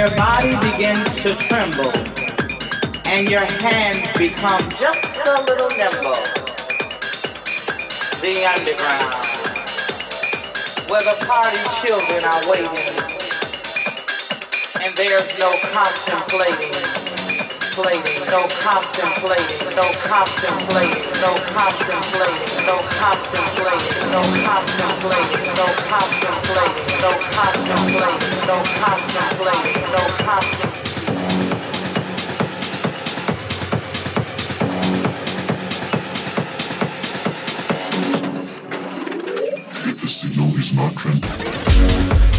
your body begins to tremble and your hands become just a little nimble. The underground, where the party children are waiting and there's no contemplating contemplating, no contemplating, no contemplating, no contemplating, no contemplating, no contemplating, no contemplating, no contemplating, no contemplating, no contemplating. If the signal is not transmitted.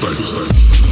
To state.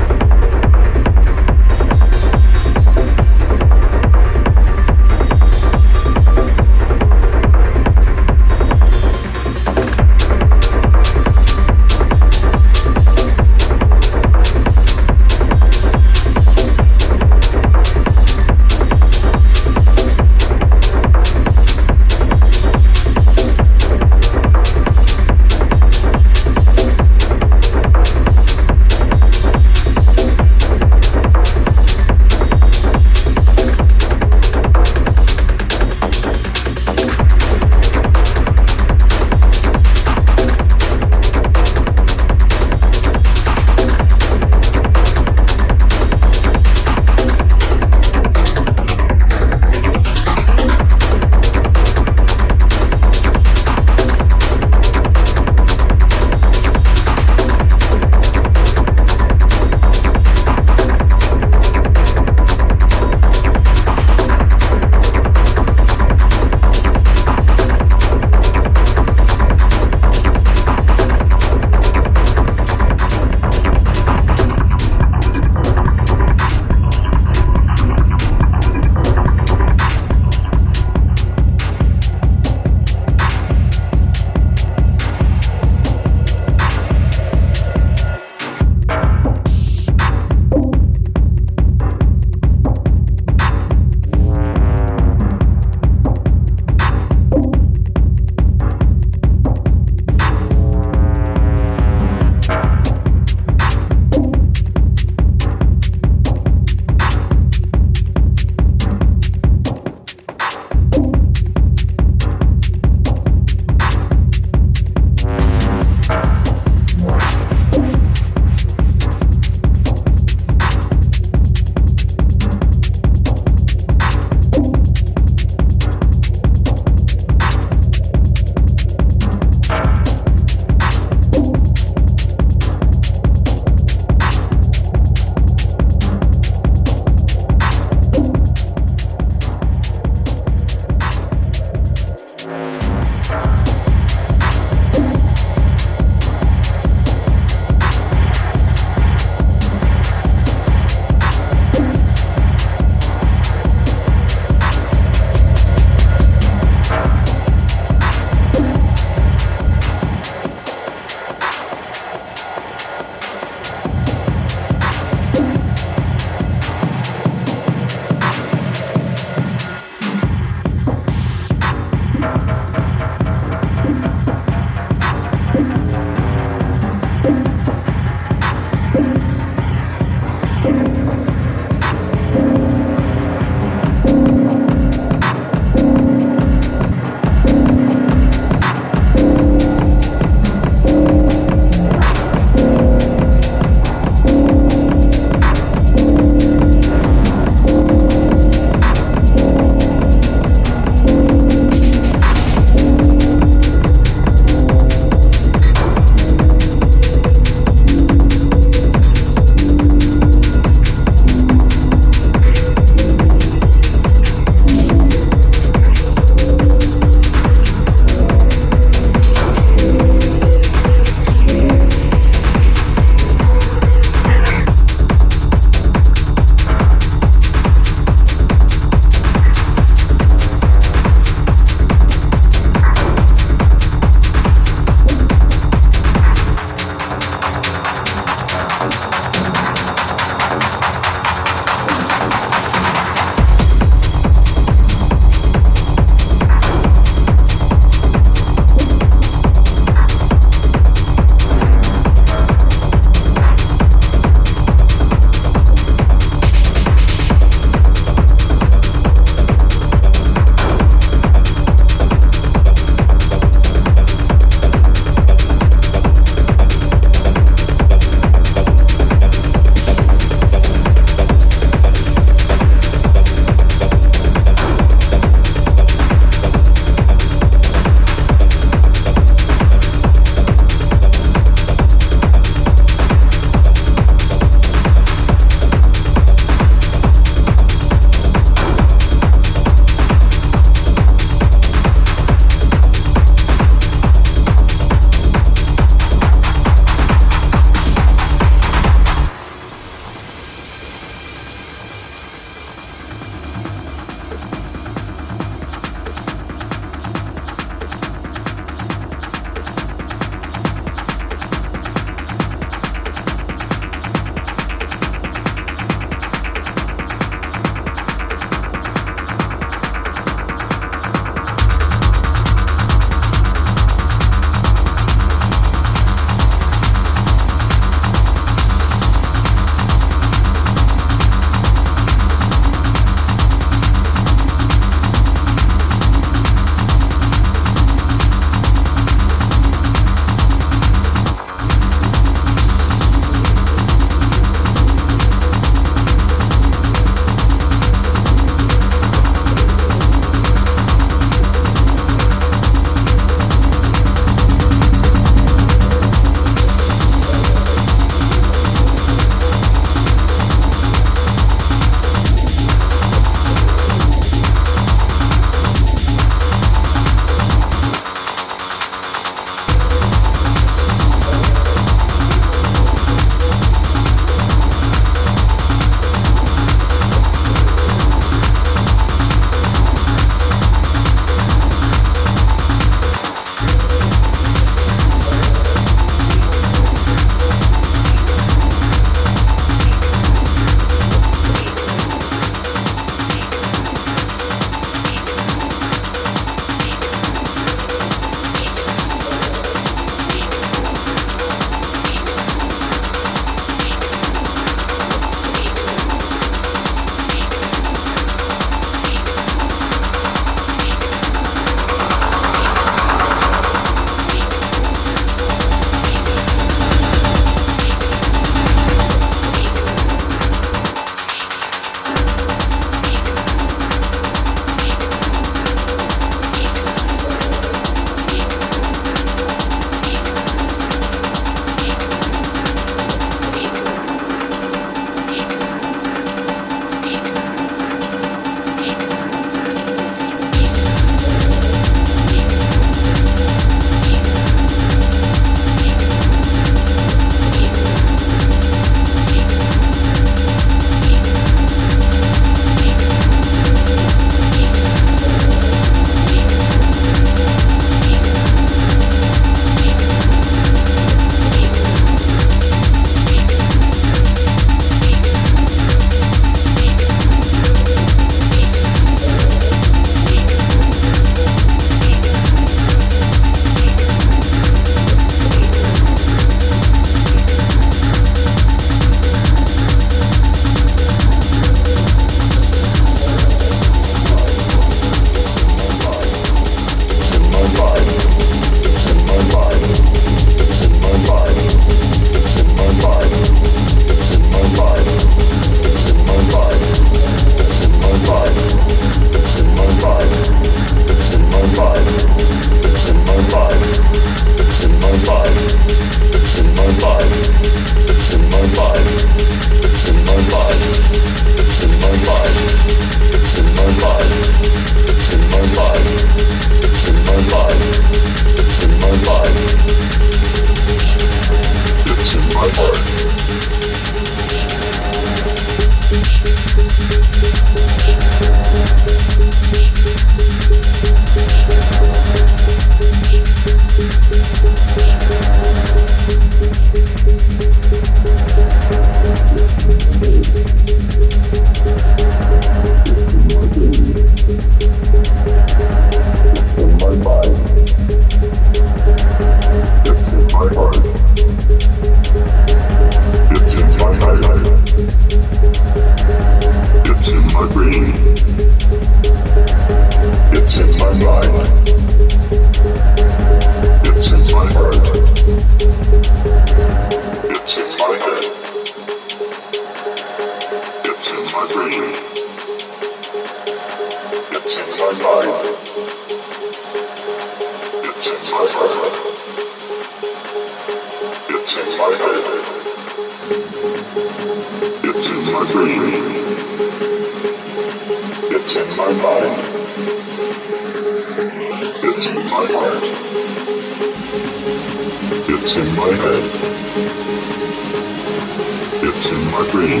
My brain.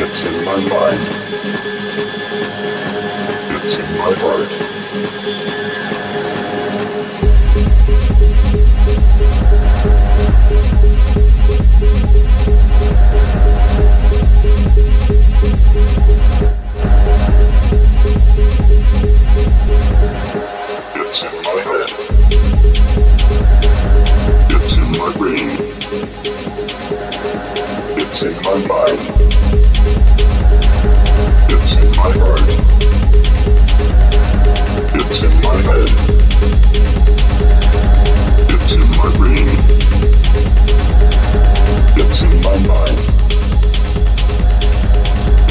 It's in my mind. It's in my heart. It's in my It's in my mind. It's in my heart. It's in my head. It's in my brain. It's in my mind.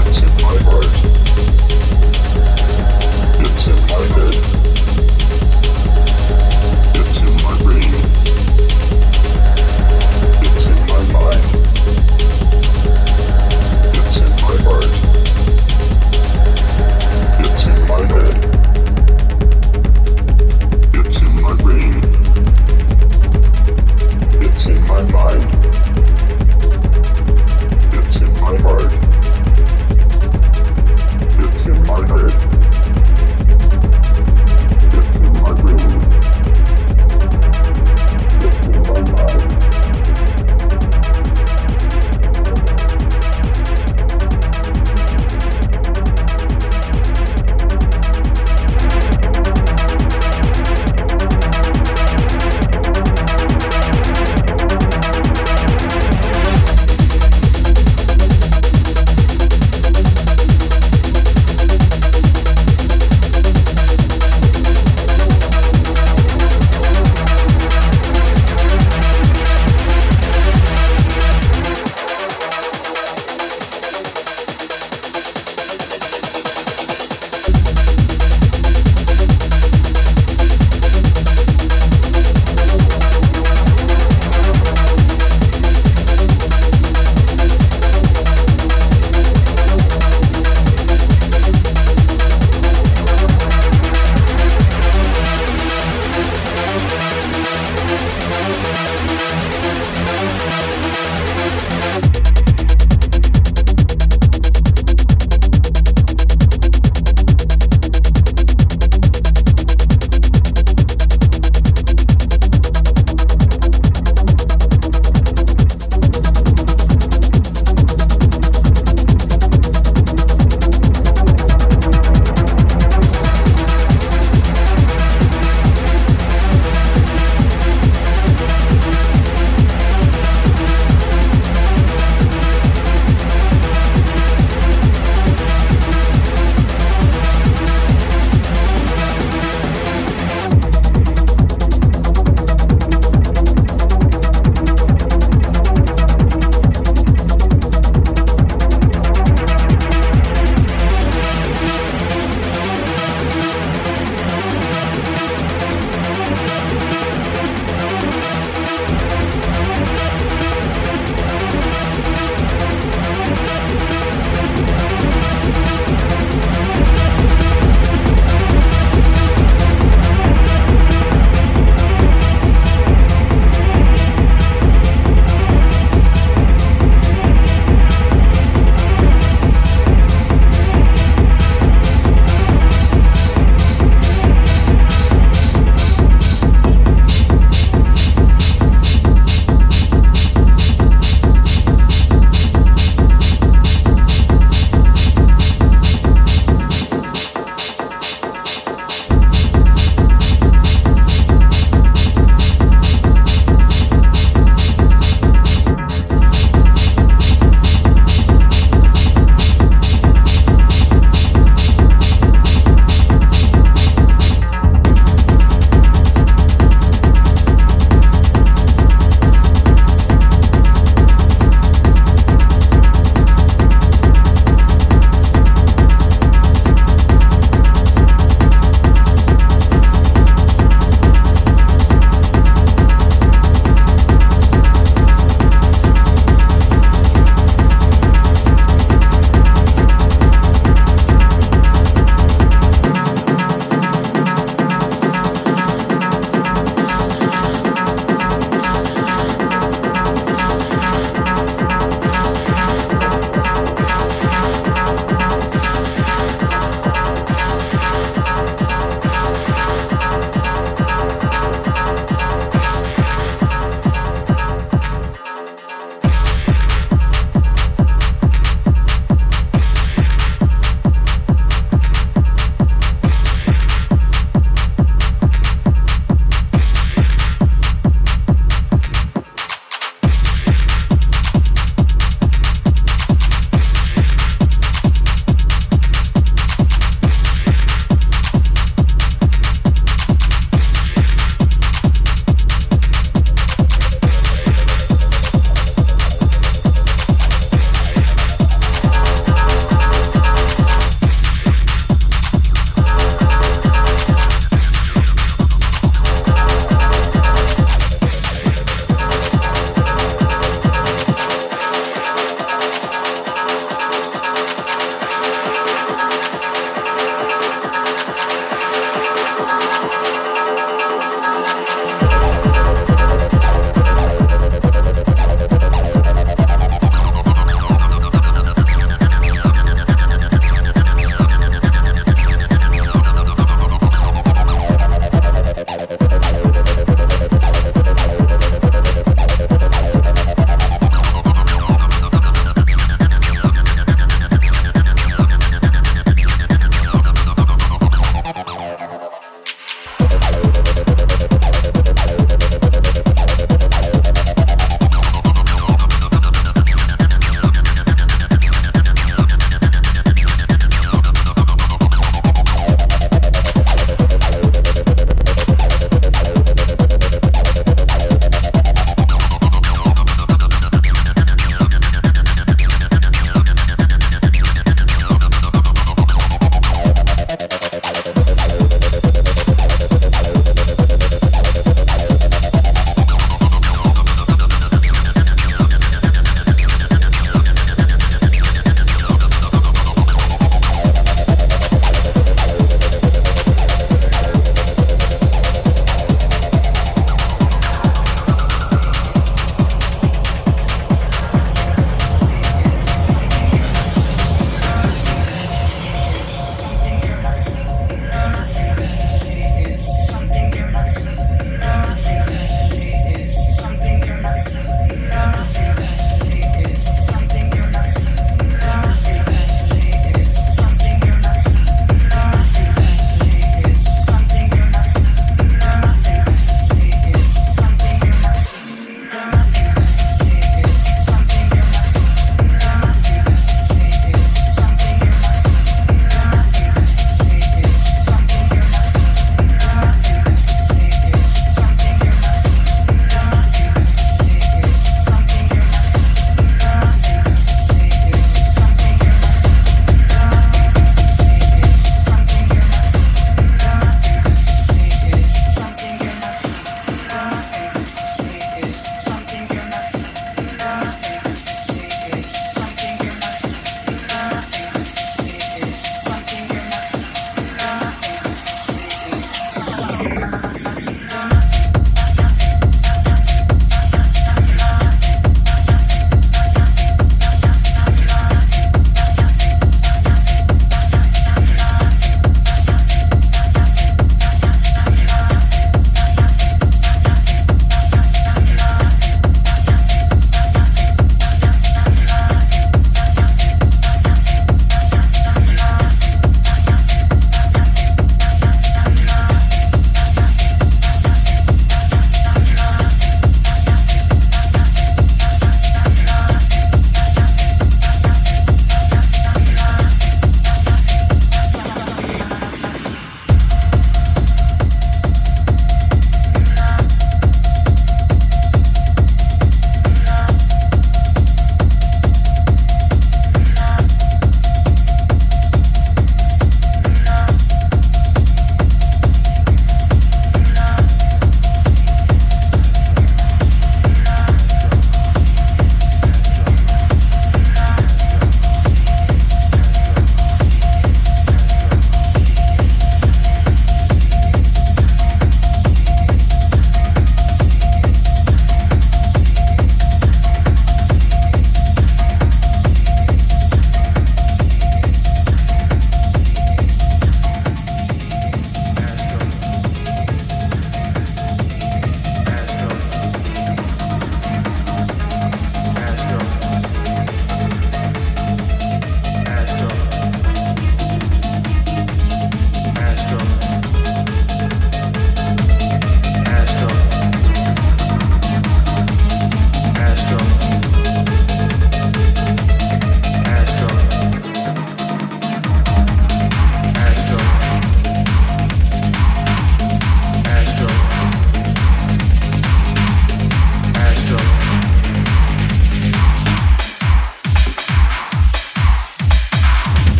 It's in my heart. It's in my head.